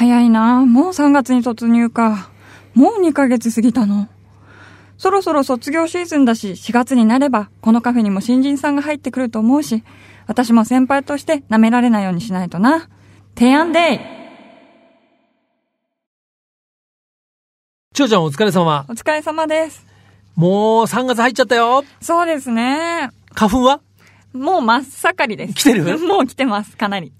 早いなもう3月に突入か。もう2ヶ月過ぎたの。そろそろ卒業シーズンだし、4月になれば、このカフェにも新人さんが入ってくると思うし、私も先輩として舐められないようにしないとな。提案デイちょうちゃんお疲れ様。お疲れ様です。もう3月入っちゃったよ。そうですね。花粉は？もう真っ盛りです。来てる？もう来てます、かなり。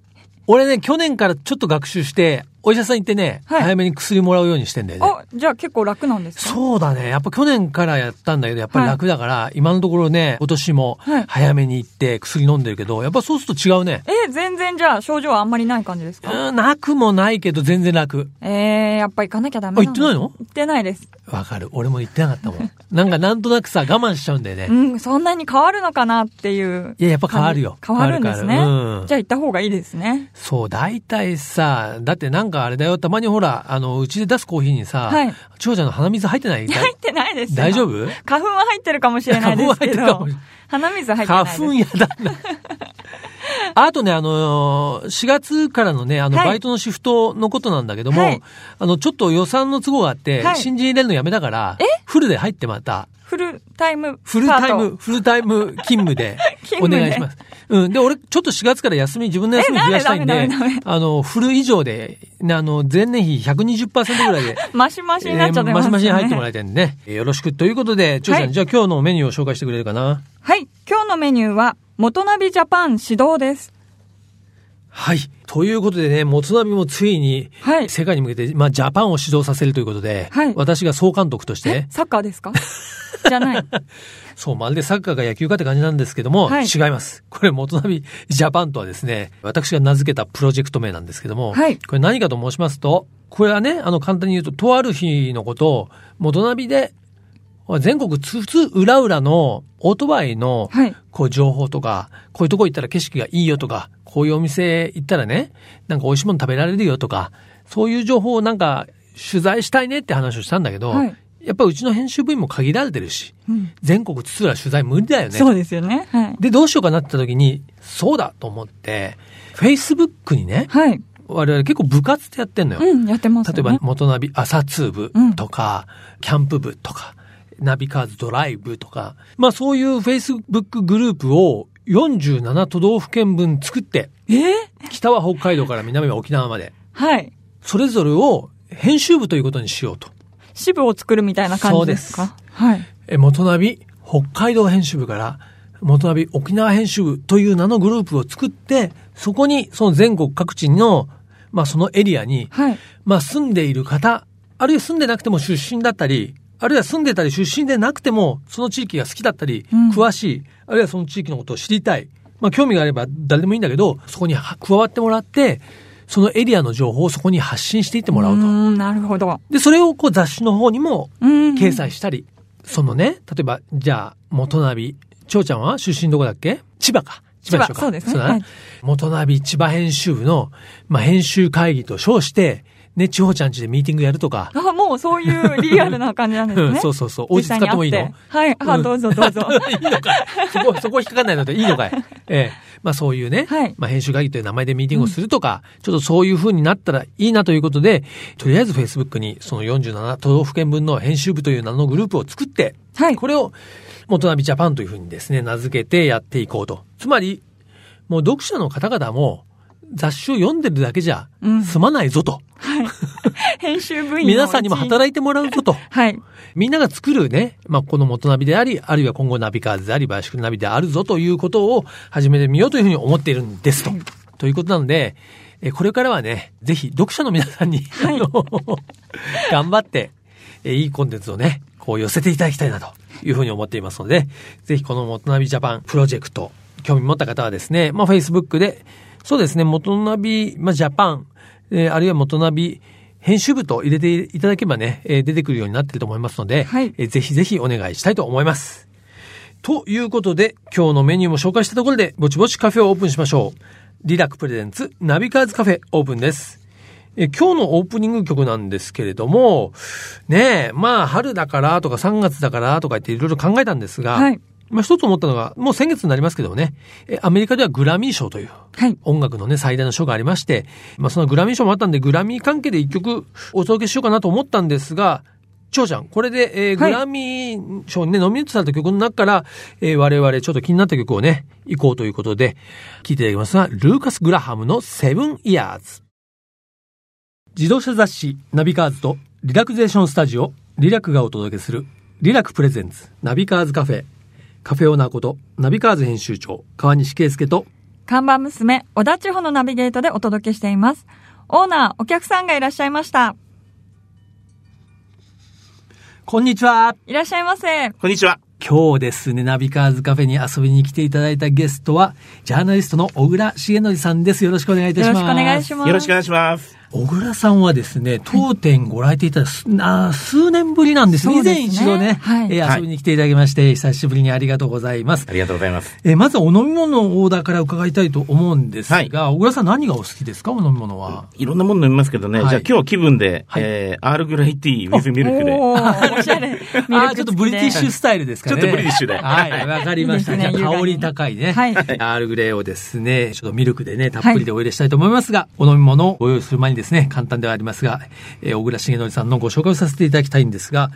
俺ね、去年からちょっと学習して、お医者さん行ってね、はい早めに薬もらうようにしてんだよね。あ、じゃあ結構楽なんですか？そうだね。やっぱ去年からやったんだけど、やっぱり楽だから、今のところね、今年もはい早めに行って薬飲んでるけど、やっぱそうすると違うね。え、全然じゃあ症状はあんまりない感じですか？うん、なくもないけど全然楽。えー、やっぱ行かなきゃダメあ行ってないの？行ってないです。わかる。俺も行ってなかったもん。なんかなんとなくさ、我慢しちゃうんだよね。うん、そんなに変わるのかなっていう。いや、やっぱ変わるよ。変わるんですね。うんじゃあ行った方がいいですね。そう、大体さ、だってなんかあれだよ、たまにほら、あの、うちで出すコーヒーにさ、はい。長者の鼻水入ってない？入ってないですよ。大丈夫？花粉は入ってるかもしれないですけ花粉は入ってるかどもしれない、鼻水入ってない。花粉やだな。あとね、あのー、4月からのね、あの、はいバイトのシフトのことなんだけども、はいあの、ちょっと予算の都合があって、はい新人入れるのやめたからえ、フルで入ってまた、フルタイムフルタイム、フルタイム勤務で 勤お願いします。うん。で、俺、ちょっと4月から休み、自分の休み増やしたいんであの、フル以上で、ねあの、前年比120%ぐらいで、ト。マシマシになっちゃってます、ねマシマシに入ってもらいたいんでね。えーよろしく。ということで、ちょうちゃん、はいじゃあ今日のメニューを紹介してくれるかな？はい。今日のメニューは、元ナビジャパン指導です。はい。ということでね、もつ鍋もついに、はい世界に向けて、まあ、ジャパンを指導させるということで、はい私が総監督として、サッカーですか？じゃない。そう、まるでサッカーが野球かって感じなんですけども、はい違います。これ、元ナビジャパンとはですね、私が名付けたプロジェクト名なんですけども、はいこれ何かと申しますと、これはね、あの、簡単に言うと、とある日のことを、元ナビで、全国津々浦々のオートバイの、はいこう情報とか、こういうとこ行ったら景色がいいよとか、こういうお店行ったらね、なんか美味しいもの食べられるよとか、そういう情報をなんか取材したいねって話をしたんだけど、はいやっぱうちの編集部員も限られてるし、うん全国津々浦々取材無理だよね。そうですよね。はい。で、どうしようかなって言った時に、そうだと思って、Facebook にね、はい。我々結構部活ってやってんのよ。うん、やってますよね。例えば、元ナビ朝通部とか、キャンプ部とか、ナビカーズドライブとか、まあそういう Facebook グループを47都道府県分作って、え？ー北は北海道から南は沖縄まで、はい。それぞれを編集部ということにしようと。支部を作るみたいな感じですか？はい。え元ナビ北海道編集部から元ナビ沖縄編集部という名のグループを作って、そこにその全国各地の、まあそのエリアに、はい。まあ住んでいる方、あるいは住んでなくても出身だったり、あるいは住んでたり出身でなくても、その地域が好きだったり、うん詳しい、あるいはその地域のことを知りたい。まあ興味があれば誰でもいいんだけど、そこには加わってもらって、そのエリアの情報をそこに発信していってもらうと。うなるほど。で、それをこう雑誌の方にもうん。掲載したり、そのね、例えば、じゃあ、元ナビ、長ちゃんは出身どこだっけ？千葉か。千葉でしょうか。そうですねはい元ナビ千葉編集部の、まあ、編集会議と称して、ね、千穂ちゃんちでミーティングやるとか、あ、もうそういうリアルな感じなんですうんね。そうそうそう。お家使ってもいいの？はい。あ、うんどうぞどうぞ。いいのかいそこ、そこ引っかかんないのでいいのかいええ。まあそういうね、はいまあ編集会議という名前でミーティングをするとか、ちょっとそういう風になったらいいなということで、とりあえず Facebook にその47都道府県分の編集部という名のグループを作って、はいこれを元ナビジャパンという風にですね、名付けてやっていこうと。つまり、もう読者の方々も雑誌を読んでるだけじゃうん済まないぞと。編集部員の皆さんにも働いてもらうぞと。はい。みんなが作るね、まあ、この元ナビであり、あるいは今後ナビカーズであり、バイシクルナビであるぞということを始めてみようというふうに思っているんですと。ということなので、えこれからはね、ぜひ読者の皆さんに、あの 頑張って、えいいコンテンツをね、こう寄せていただきたいなというふうに思っていますので、ぜひこの元ナビジャパンプロジェクト、興味持った方はですね、まあ、Facebook で、そうですね、元ナビ、まあ、ジャパン、えーあるいは元ナビ、編集部と入れていただけばね、えー出てくるようになってると思いますので、はいえーぜひぜひお願いしたいと思います。ということで、今日のメニューも紹介したところで、ぼちぼちカフェをオープンしましょう。リラク presents ナビカーズカフェオープンです。え今日のオープニング曲なんですけれども、ねえ、まあ春だからとか3月だからとか言っていろいろ考えたんですが、はい。まあ、一つ思ったのが、もう先月になりますけどもね、えアメリカではグラミー賞という、はい。音楽のね、最大の賞がありまして、まあ、そのグラミー賞もあったんで、グラミー関係で一曲お届けしようかなと思ったんですが、長ちゃん、これで、えーはいグラミー賞にね、ノミネートされた曲の中から、えー我々ちょっと気になった曲をね、行こうということで、聴いていただきますが、ルーカス・グラハムの Seven Years。自動車雑誌ナビカーズとリラクゼーションスタジオリラクがお届けするリラク presents ナビカーズカフェカフェオーナーことナビカーズ編集長川西圭介と看板娘、小田地方のナビゲートでお届けしています。オーナー、お客さんがいらっしゃいました。こんにちはいらっしゃいませ。こんにちは。今日ですね、ナビカーズカフェに遊びに来ていただいたゲストは、ジャーナリストの小倉重則さんです。よろしくお願いいたします。よろしくお願いします。よろしくお願いします。小倉さんはですね、当店ご来店いただいたすあ数年ぶりなんですね。以前一度ね、はいえーはい遊びに来ていただきまして、久しぶりにありがとうございます。ありがとうございます。えーまずはお飲み物のオーダーから伺いたいと思うんですが、はい小倉さん何がお好きですか？お飲み物は。いろんなもの飲みますけどね、はいじゃあ今日気分で、はいえー、アールグレイティー、ウィズミルクで。おしゃれ。あーちょっとブリティッシュスタイルですかね。ちょっとブリティッシュではい、わかりました。いいねじゃあ香り高いね。はいアールグレーをですね、ちょっとミルクでね、たっぷりでお入れしたいと思いますが、お飲み物をご用意する前にですね、簡単ではありますが、えー小倉重則さんのご紹介をさせていただきたいんですが、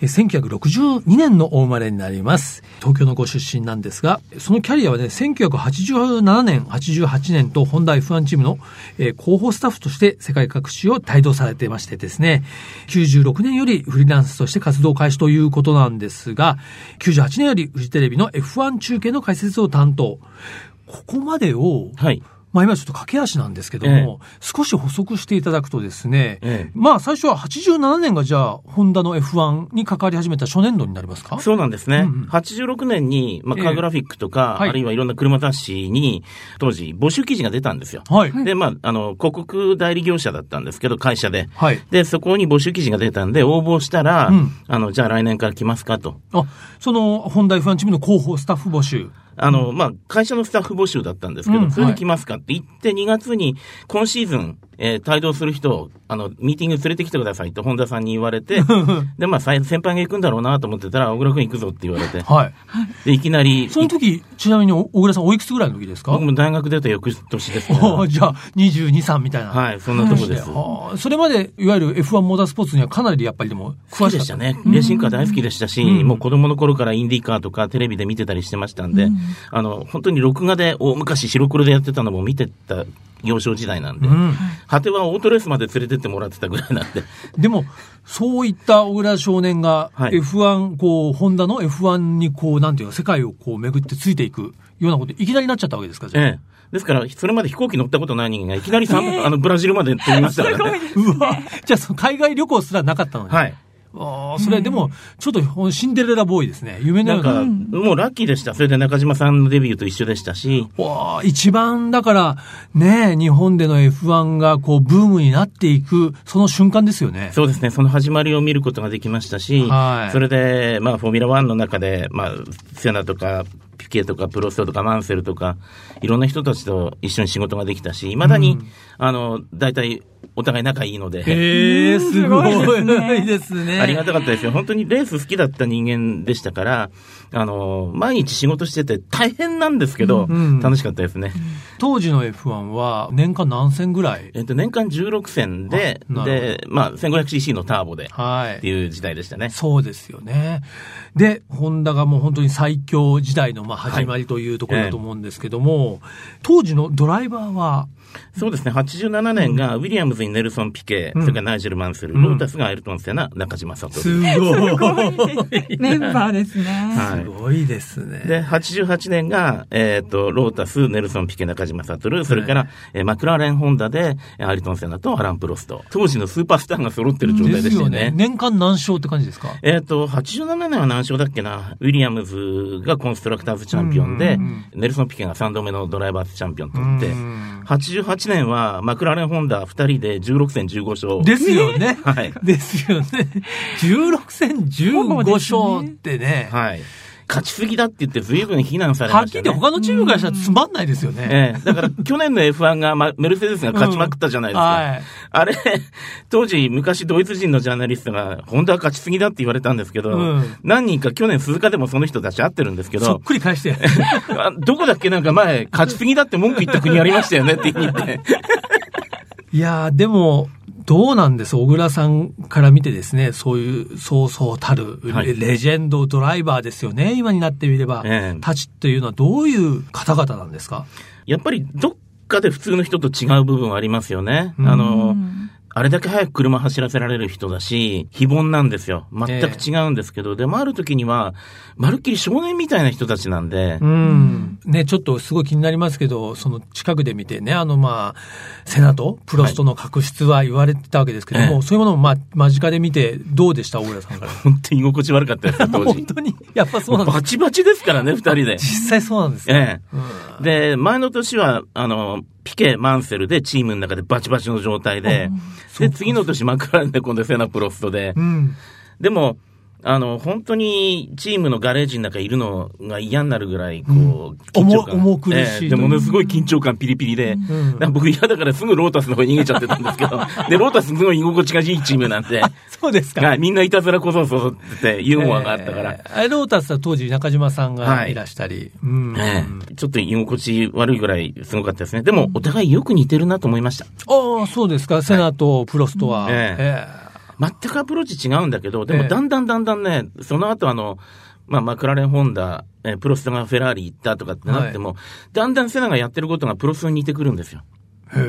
えー1962年のお生まれになります。東京のご出身なんですが、そのキャリアはね、1987年、88年とホンダ F1 チームの、えー広報スタッフとして世界各地を帯同されていましてですね、96年よりフリーランスとして活動開始ということなんですが、98年よりフジテレビの F1 中継の解説を担当。ここまでを、はい。まあ今ちょっと駆け足なんですけども、少し補足していただくとですね、ええまあ最初は87年がじゃあ、ホンダの F1 に関わり始めた初年度になりますか？そうなんですね。うんうん86年に、まあ、ええカーグラフィックとか、はいあるいはいろんな車雑誌に、当時、募集記事が出たんですよ。はい。で、まあ、あの、広告代理業者だったんですけど、会社で。はい。で、そこに募集記事が出たんで、応募したら、うんあの、じゃあ来年から来ますかと。あ、その、ホンダ F1 チームの広報スタッフ募集。あの、まあ、会社のスタッフ募集だったんですけど、うん。それで来ますかって言って、2月に、今シーズン、えー帯同する人を、あの、ミーティング連れてきてくださいと本田さんに言われて、で、まあ、先輩が行くんだろうなと思ってたら、小倉君行くぞって言われて、はい。で、いきなり、その時、ちなみにお小倉さんおいくつぐらいの時ですか？僕も大学出た翌年ですか おーじゃあ、22、3みたいな。ら、はい、そんなとこです。はあそれまで、いわゆる F1 モータースポーツにはかなりやっぱりでも詳好しかっきでしたたね。レーシングカー大好きでしたし、うん。もう子供の頃からインディーカーとかテレビで見てたりしてましたんで、あの、本当に録画で大昔白黒でやってたのも見てた幼少時代なんで、うん。果てはオートレースまで連れてってもらってたぐらいなんで、でも、そういった小倉少年が、はい F1、こう、ホンダの F1 にこう、なんていうか、世界をこう、巡ってついていくようなこと、いきなりなっちゃったわけですか、じゃあ。ええ。ですから、それまで飛行機乗ったことない人間がいきなりさん、あの、ブラジルまで飛びましたからね。うわ、じゃあ、海外旅行すらなかったのに。はい。ああ、それでも、ちょっとシンデレラボーイですね。夢のよなうんな。か、もうラッキーでした。それで中島さんのデビューと一緒でしたし、わあ一番、だから、ね日本での F1 がこう、ブームになっていく、その瞬間ですよね。そうですね、その始まりを見ることができましたし、はいそれで、まあ、フォーミュラ1の中で、まあ、セナとか、ピケとか、プロストとか、マンセルとか、いろんな人たちと一緒に仕事ができたし、未だに、うんあの、大体、お互い仲いいので、へえ、すごいですね。ありがたかったですよ。本当にレース好きだった人間でしたから、あの、毎日仕事してて大変なんですけど、うん楽しかったですね。当時の F1 は年間何戦ぐらい？えっと、年間16戦で、で、まあ、1500cc のターボで、はい。っていう時代でしたね。そうですよね。で、ホンダがもう本当に最強時代のまあ始まりというところだと思うんですけども、当時のドライバーは、そうですね、87年がウィリアムズにネルソン・ピケ、うんそれからナイジェル・マンセル、うんロータスがアイルトン・セナ、中島聡。すごい。メンバーですね。はいすごいですね。で、88年が、えっ、と、ロータス、ネルソン・ピケ、中島悟、それから、えーマクラーレン・ホンダで、えーアイルトン・セナとアラン・プロスト。当時のスーパースターが揃ってる状態でしたよね。よね。年間何勝って感じですか？えっ、と、87年は何勝だっけな、ウィリアムズがコンストラクターズチャンピオンで、うんネルソン・ピケが3度目のドライバーズチャンピオン取って、うん88年はマクラーレン・ホンダ2人で16戦15勝。ですよね。はい。ですよね。16戦15ほぼですね勝ってね。はい。勝ちすぎだって言って随分非難されはっきましたね。り言って他のチームからしたらつまんないですよね。ええ、だから去年の F1 が、ま、メルセデスが勝ちまくったじゃないですか。はい。あれ、当時昔ドイツ人のジャーナリストが、ホンダは勝ちすぎだって言われたんですけど、うん何人か去年鈴鹿でもその人たち会ってるんですけどそっ、くり返して。あどこだっけなんか前、勝ちすぎだって文句言った国ありましたよねって言って。いやー、でも、どうなんです小倉さんから見てですね、そういうそうそうたるはい。レジェンドドライバーですよね、今になってみれば。ええ。たちというのはどういう方々なんですか？やっぱりどっかで普通の人と違う部分はありますよね。うん。あの、あれだけ早く車走らせられる人だし、非凡なんですよ。全く違うんですけど、でもある時には、まるっきり少年みたいな人たちなんで、うん。ね、ちょっとすごい気になりますけど、その近くで見てね、あのまあ、セナとプロストの確執は言われてたわけですけども、ええそういうものもまあ、間近で見てどうでした小倉さんから？本当に居心地悪かったですよ、当時。本当にやっぱそうなんですバチバチですからね、二人で。実際そうなんですね。ええ。で、前の年は、あの、ピケ、マンセルでチームの中でバチバチの状態で、で、次の年マクラーレンで今度セナプロストで。う、ん。でも、あの、本当にチームのガレージの中いるのが嫌になるぐらい、こう、緊張感。重重苦しいええでものすごい緊張感ピリピリで、んなんか僕嫌だからすぐロータスの方に逃げちゃってたんですけど、で、ロータスすごい居心地がいいチームなんで、そうですか。はい、みんないたずらこそそってユーモアがあったから、えーロータスは当時中島さんがはいいらしたり。ちょっと居心地悪いぐらいすごかったですね。でも、お互いよく似てるなと思いました。ああ、そうですか。セナとプロストは。ええ全くアプローチ違うんだけど、でええもだんだんだんだんね、その後あの、まあ、マクラーレン・ホンダ、えープロストがフェラーリ行ったとかってなっても、だんだんセナがやってることがプロストに似てくるんですよ。へえ。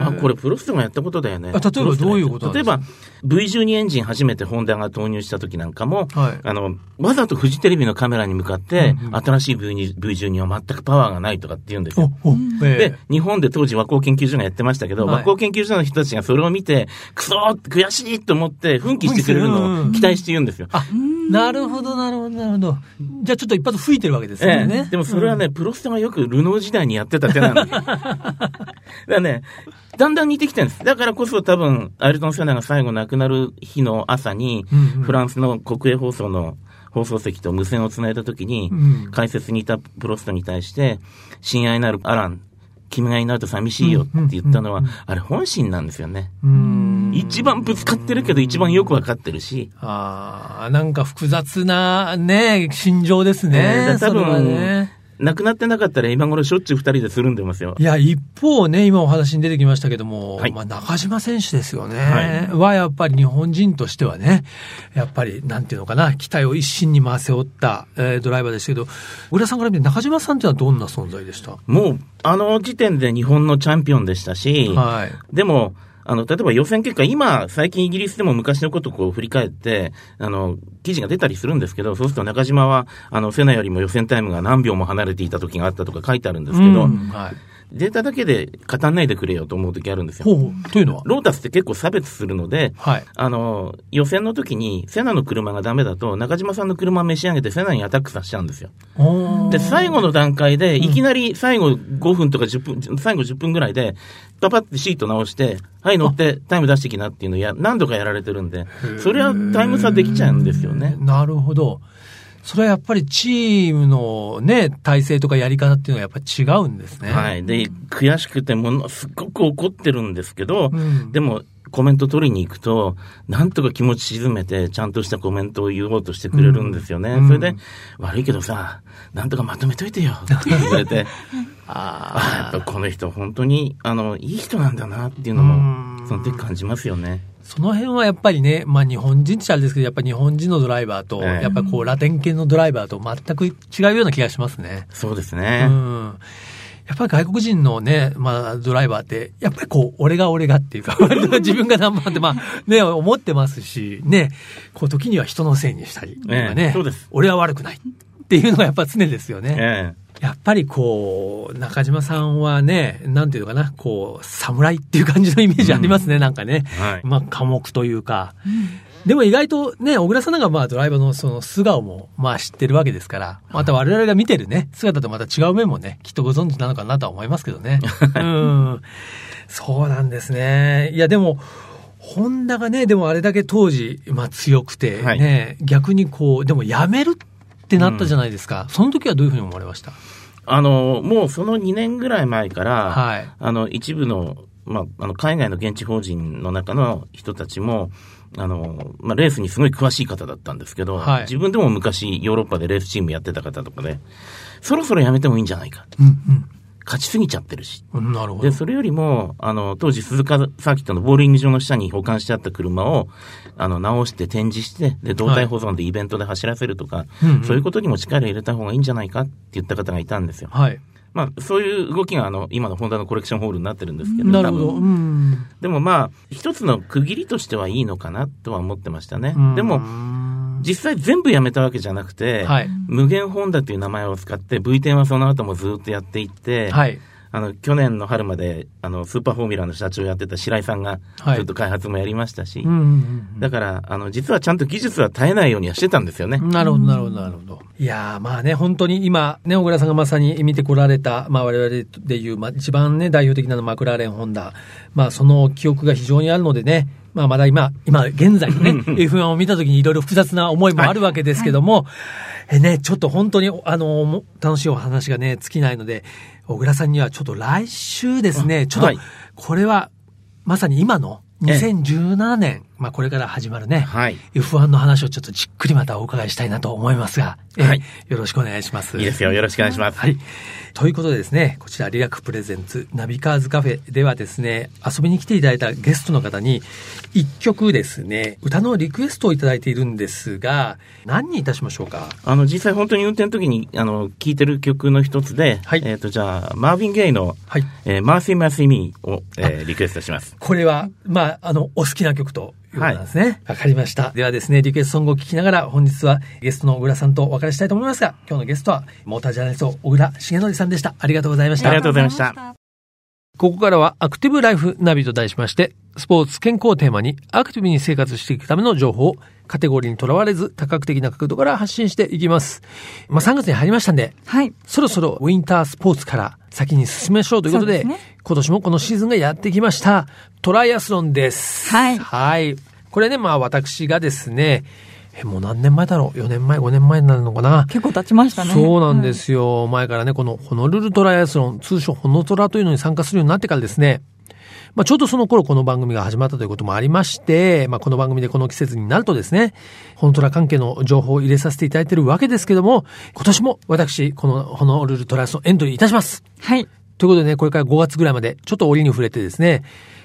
あ、これプロストがやったことだよね。あ例えばどういうこと例えば、V12 エンジン初めてホンダが投入した時なんかも、はいあの、わざとフジテレビのカメラに向かって、うんうん新しい V2 V12 は全くパワーがないとかって言うんですよ。で、日本で当時和光研究所がやってましたけど、はい和光研究所の人たちがそれを見て、クソーって悔しいと思って奮起してくれるのを期待して言うんですよ。あ、なるほど、なるほど、なるほど。じゃあちょっと一発吹いてるわけですよええね。でもそれはね、プロストがよくルノー時代にやってた手なん。だからね、だんだん似てきてるんです。だからこそ多分、アイルトン・セナが最後亡くなる日の朝に、うんうんフランスの国営放送の放送席と無線をつないだときに、うん解説にいたプロストに対して、親愛なるアラン、君がいないと寂しいよって言ったのは、あれ本心なんですよね。うん。一番ぶつかってるけど一番よくわかってるし、ああ、なんか複雑なね、心情ですえね。ーだ多分、ね。亡くなってなかったら今頃しょっちゅう二人でつるんでますよい。や、一方ね、今お話に出てきましたけども、はいまあ中島選手ですよね。は、やっぱり日本人としてはね、やっぱり、なんていうのかな、期待を一心に回せおった、えードライバーでしたけど、小倉さんから見て中島さんっていうのはどんな存在でした？もう、あの時点で日本のチャンピオンでしたし、はい。でも、あの、例えば予選結果、今、最近イギリスでも昔のことをこう振り返って、あの、記事が出たりするんですけど、そうすると中島は、あの、セナよりも予選タイムが何秒も離れていた時があったとか書いてあるんですけど、うんはい。データだけで語んないでくれよと思う時あるんですよ。ほう、というのは？ロータスって結構差別するので、はい。あの、予選の時に、セナの車がダメだと、中島さんの車を召し上げて、セナにアタックさせちゃうんですよ。で、最後の段階で、いきなり最後5分とか10分、最後10分ぐらいで、パパってシート直して、はい、乗ってタイム出してきなっていうのをや、何度かやられてるんで、それはタイム差できちゃうんですよね。なるほど。それはやっぱりチームのね、体制とかやり方っていうのはやっぱり違うんですね。はい。で、悔しくてものすっごく怒ってるんですけど、うんでも、コメント取りに行くと、なんとか気持ち沈めて、ちゃんとしたコメントを言おうとしてくれるんですよね。うんそれで、悪いけどさ、なんとかまとめといてよって言われて、ああ、やっぱこの人本当に、あの、いい人なんだなっていうのうもん、その時感じますよね。その辺はやっぱりね、まあ日本人っちゃあれですけど、やっぱり日本人のドライバーと、ええやっぱりこうラテン系のドライバーと全く違うような気がしますね。そうですうね。ん。やっぱり外国人のね、まあドライバーって、やっぱりこう、俺が俺がっていうか、割 と自分がナンってまあね、思ってますし、ね、こう時には人のせいにしたりとかね、ええそうです俺は悪くないっていうのがやっぱ常ですよね。えやっぱりこう、中島さんはね、なんていうのかな、こう、侍っていう感じのイメージありますね、なんかね。えはい。まあ、寡黙というか。でも意外とね、小倉さんなんかまあドライバーのその素顔もまあ知ってるわけですから、また我々が見てるね、姿とまた違う面もね、きっとご存知なのかなとは思いますけどね。うん。そうなんですね。いやでも、ホンダがね、でもあれだけ当時、まあ強くてね、はい逆にこう、でも辞めるっってなったじゃないですか。その時はどういうふうに思われました？あの、もうその2年ぐらい前から、はい。あの、一部の、まあ、あの、海外の現地法人の中の人たちも、あの、まあ、レースにすごい詳しい方だったんですけど、はい自分でも昔ヨーロッパでレースチームやってた方とかで、そろそろやめてもいいんじゃないか。うん勝ちすぎちゃってるし。うん。なるほで、ど。それよりも、あの、当時鈴鹿サーキットのボーリング場の下に保管してあった車を、あの、直して展示して、で、動態保存でイベントで走らせるとか、うんうんそういうことにも力入れた方がいいんじゃないかって言った方がいたんですよ。はい。まあ、そういう動きが、あの、今のホンダのコレクションホールになってるんですけど、なるほど。多分うん。でもまあ、一つの区切りとしてはいいのかなとは思ってましたね。でうも、ん実際全部やめたわけじゃなくて、はい。無限ホンダという名前を使って V10 はその後もずっとやっていって、はい。あの、去年の春まで、あの、スーパーフォーミュラの社長をやってた白井さんが、はいずっと開発もやりましたし。だから、あの、実はちゃんと技術は絶えないようにはしてたんですよね。なるほど、なるほど、なるほど。いやー、まあね、本当に今、ね、小倉さんがまさに見てこられた、まあ我々でいう、まあ一番ね、代表的なのはマクラーレン・ホンダ。まあその記憶が非常にあるのでね、まあまだ今、今現在ね、F1 を見た時にいろいろ複雑な思いもあるわけですけども、えね、ちょっと本当に、あの、も楽しいお話がね、尽きないので、小倉さんにはちょっと来週ですね、ちょっはいと、これは、まさに今のええ。2017年、まあこれから始まるね、はい。F1 の話をちょっとじっくりまたお伺いしたいなと思いますが、えーはいよろしくお願いします。いいですよ。よろしくお願いします。はい。ということでですね、こちらリラク presents ナビカーズカフェではですね、遊びに来ていただいたゲストの方に一曲ですね、歌のリクエストをいただいているんですが、何にいたしましょうか？あの、実際本当に運転の時に、あの、聴いてる曲の一つで、はいえっ、と、じゃあ、マーヴィン・ゲイの、はい。えー、 Mercy Mercy Me を、えーリクエストします。これは、まあ、あの、お好きな曲ということなんですね。わ、かりました。ではですね、リクエストソングを聴きながら、本日はゲストの小倉さんとお別れしたいと思いますが、今日のゲストは、モータージャーナリスト、小倉茂徳さんでした。ありがとうございました。ありがとうございましたここからはアクティブライフナビと題しまして、スポーツ健康をテーマにアクティブに生活していくための情報をカテゴリーにとらわれず多角的な角度から発信していきます。まあ3月に入りましたんで、はい。そろそろウィンタースポーツから先に進めましょうということで、ですね今年もこのシーズンがやってきました。トライアスロンです。はいはい。これね、まあ私がですね、え、もう何年前だろう ?4 年前、5年前になるのかな？結構経ちましたね。そうなんですよ。前からね、このホノルルトライアスロン、通称ホノトラというのに参加するようになってからですね、まあちょうどその頃この番組が始まったということもありまして、まあこの番組でこの季節になるとですね、ホノトラ関係の情報を入れさせていただいているわけですけども、今年も私、このホノルルトライアスロンエントリーいたします。はい。ということでね、これから5月ぐらいまで、ちょっと折に触れてですね、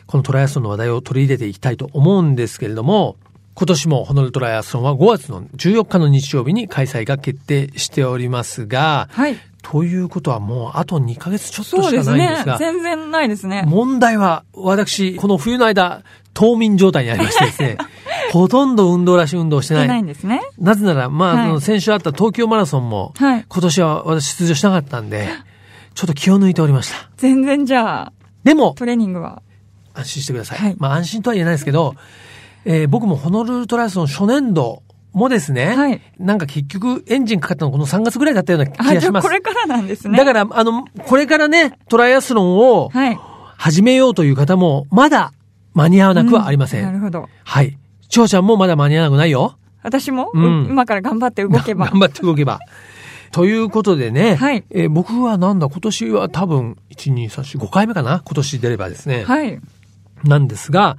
このトライアスロンの話題を取り入れていきたいと思うんですけれども、今年もホノルルトライアスロンは5月の14日の日曜日に開催が決定しておりますが、はい。ということはもうあと2ヶ月ちょっとしかですねないんですが、。全然ないですね。問題は私、この冬の間、冬眠状態にありましてですね、ほとんど運動らしい運動をしてない。ないんですね。なぜなら、まあ、はい先週あった東京マラソンも、はい今年は私出場しなかったんで、ちょっと気を抜いておりました。全然じゃあ、でも、トレーニングは？安心してください。はいまあ安心とは言えないですけど、えー僕もホノルルトライアスロン初年度もですね、はいなんか結局エンジンかかったのこの3月ぐらいだったような気あ、がします。じゃあこれからなんですね。だから、あの、これからね、トライアスロンをはい。始めようという方も、まだ間に合わなくはありません。うなるほど。はい。長ちゃんもまだ間に合わなくないよ。私も、うん今から頑張って動けば。頑張って動けば。ということでね、はいえー僕はなんだ、今年は多分、1、2、3、4、5回目かな今年出ればですね。はい。なんですが、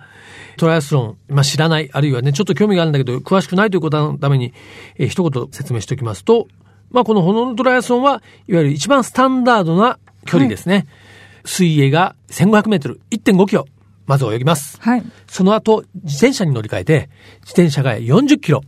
トライアスロン、まあ、知らない、あるいはね、ちょっと興味があるんだけど、詳しくないということのために、えー一言説明しておきますと、まあ、このホノルルトライアスロンは、いわゆる一番スタンダードな距離ですね。水泳が1500メートル、1.5キロ、まず泳ぎます。はい。その後、自転車に乗り換えて、自転車が40キロ、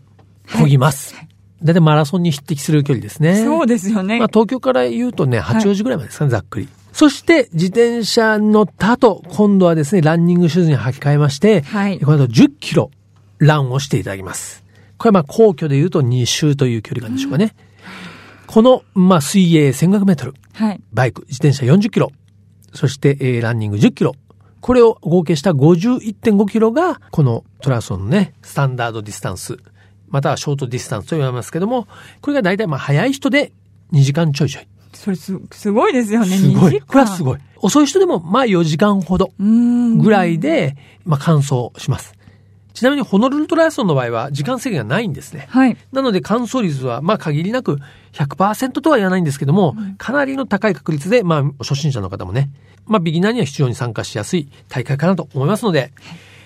漕ぎます。だいたいマラソンに匹敵する距離ですね。そうですよね。まあ、東京から言うとね、八王子ぐらいまでですかね、ざっくり。そして、自転車に乗った後、今度はですね、ランニングシューズに履き替えまして、はいこの後10キロ、ランをしていただきます。これはまあ、皇居で言うと2周という距離感でしょうかね。この、まあ、水泳1500メートル、はい。バイク、自転車40キロ、そして、えーランニング10キロ。これを合計した51.5キロが、このトライアスロンのね、スタンダードディスタンス、またはショートディスタンスと言われますけども、これが大体まあ早い人で2時間ちょいちょい。それす、すごいですよね。すご2時い。これはすごい。遅い人でもまあ4時間ほど。ぐらいで、まあ完走します。ちなみにホノルルトライアスロンの場合は時間制限がないんですね。はい。なので完走率は、まあ限りなく100%とは言わないんですけども、かなりの高い確率で、まあ初心者の方もね、まあビギナーには非常に参加しやすい大会かなと思いますので、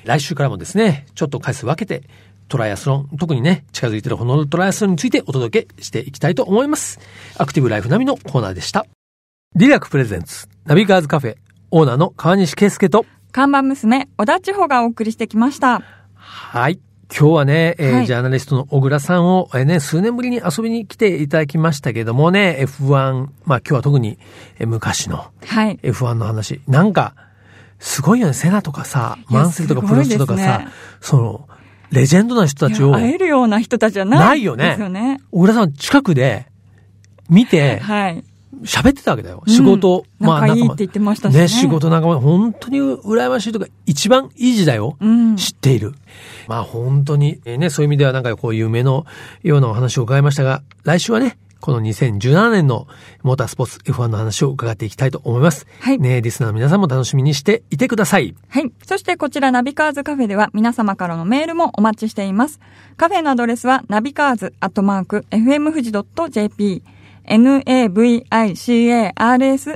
来週からもですね、ちょっと回数分けて、トライアスロン、特にね、近づいているホノルルトライアスロンについてお届けしていきたいと思います。アクティブライフナビのコーナーでした。リラク presents、ナビカーズカフェ、オーナーの川西圭介と、看板娘、小田千穂がお送りしてきました。はい。今日はね、えーはいジャーナリストの小倉さんを、えーね、数年ぶりに遊びに来ていただきましたけどもね、F1、まあ今日は特に、えー昔のはい。F1 の話。なんか、すごいよね、セナとかさ、マンセルとかプロストとかさ、ねその、レジェンドな人たちを、会えるような人たちじゃない。ないよね。小倉さん近くで見て、はい。喋ってたわけだよ。仕事、うんまあ仲いいって言ってましたしね仕事仲間、本当に羨ましいとか、一番いい時代をうん知っている。まあ本当に、えーね、そういう意味ではなんかこう夢のようなお話を伺いましたが、来週はね、この2017年のモータースポーツ F1 の話を伺っていきたいと思います。はいね、リスナーの皆さんも楽しみにしていてください。はい。そしてこちらナビカーズカフェでは皆様からのメールもお待ちしています。カフェのアドレスはナビカーズアットマーク FM 富士 .jp navicars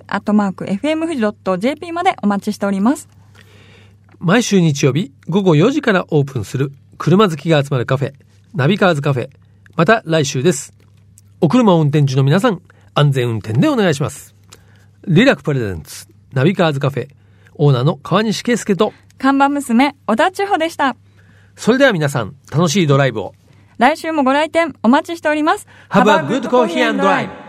アットマーク FM 富士 .jp までお待ちしております。毎週日曜日午後4時からオープンする車好きが集まるカフェ、ナビカーズカフェ。また来週です。お車を運転中の皆さん、安全運転でお願いします。リラク presents、ナビカーズカフェ、オーナーの川西圭介と、看板娘、小田千穂でした。それでは皆さん、楽しいドライブを。来週もご来店お待ちしております。Have a good coffee and drive!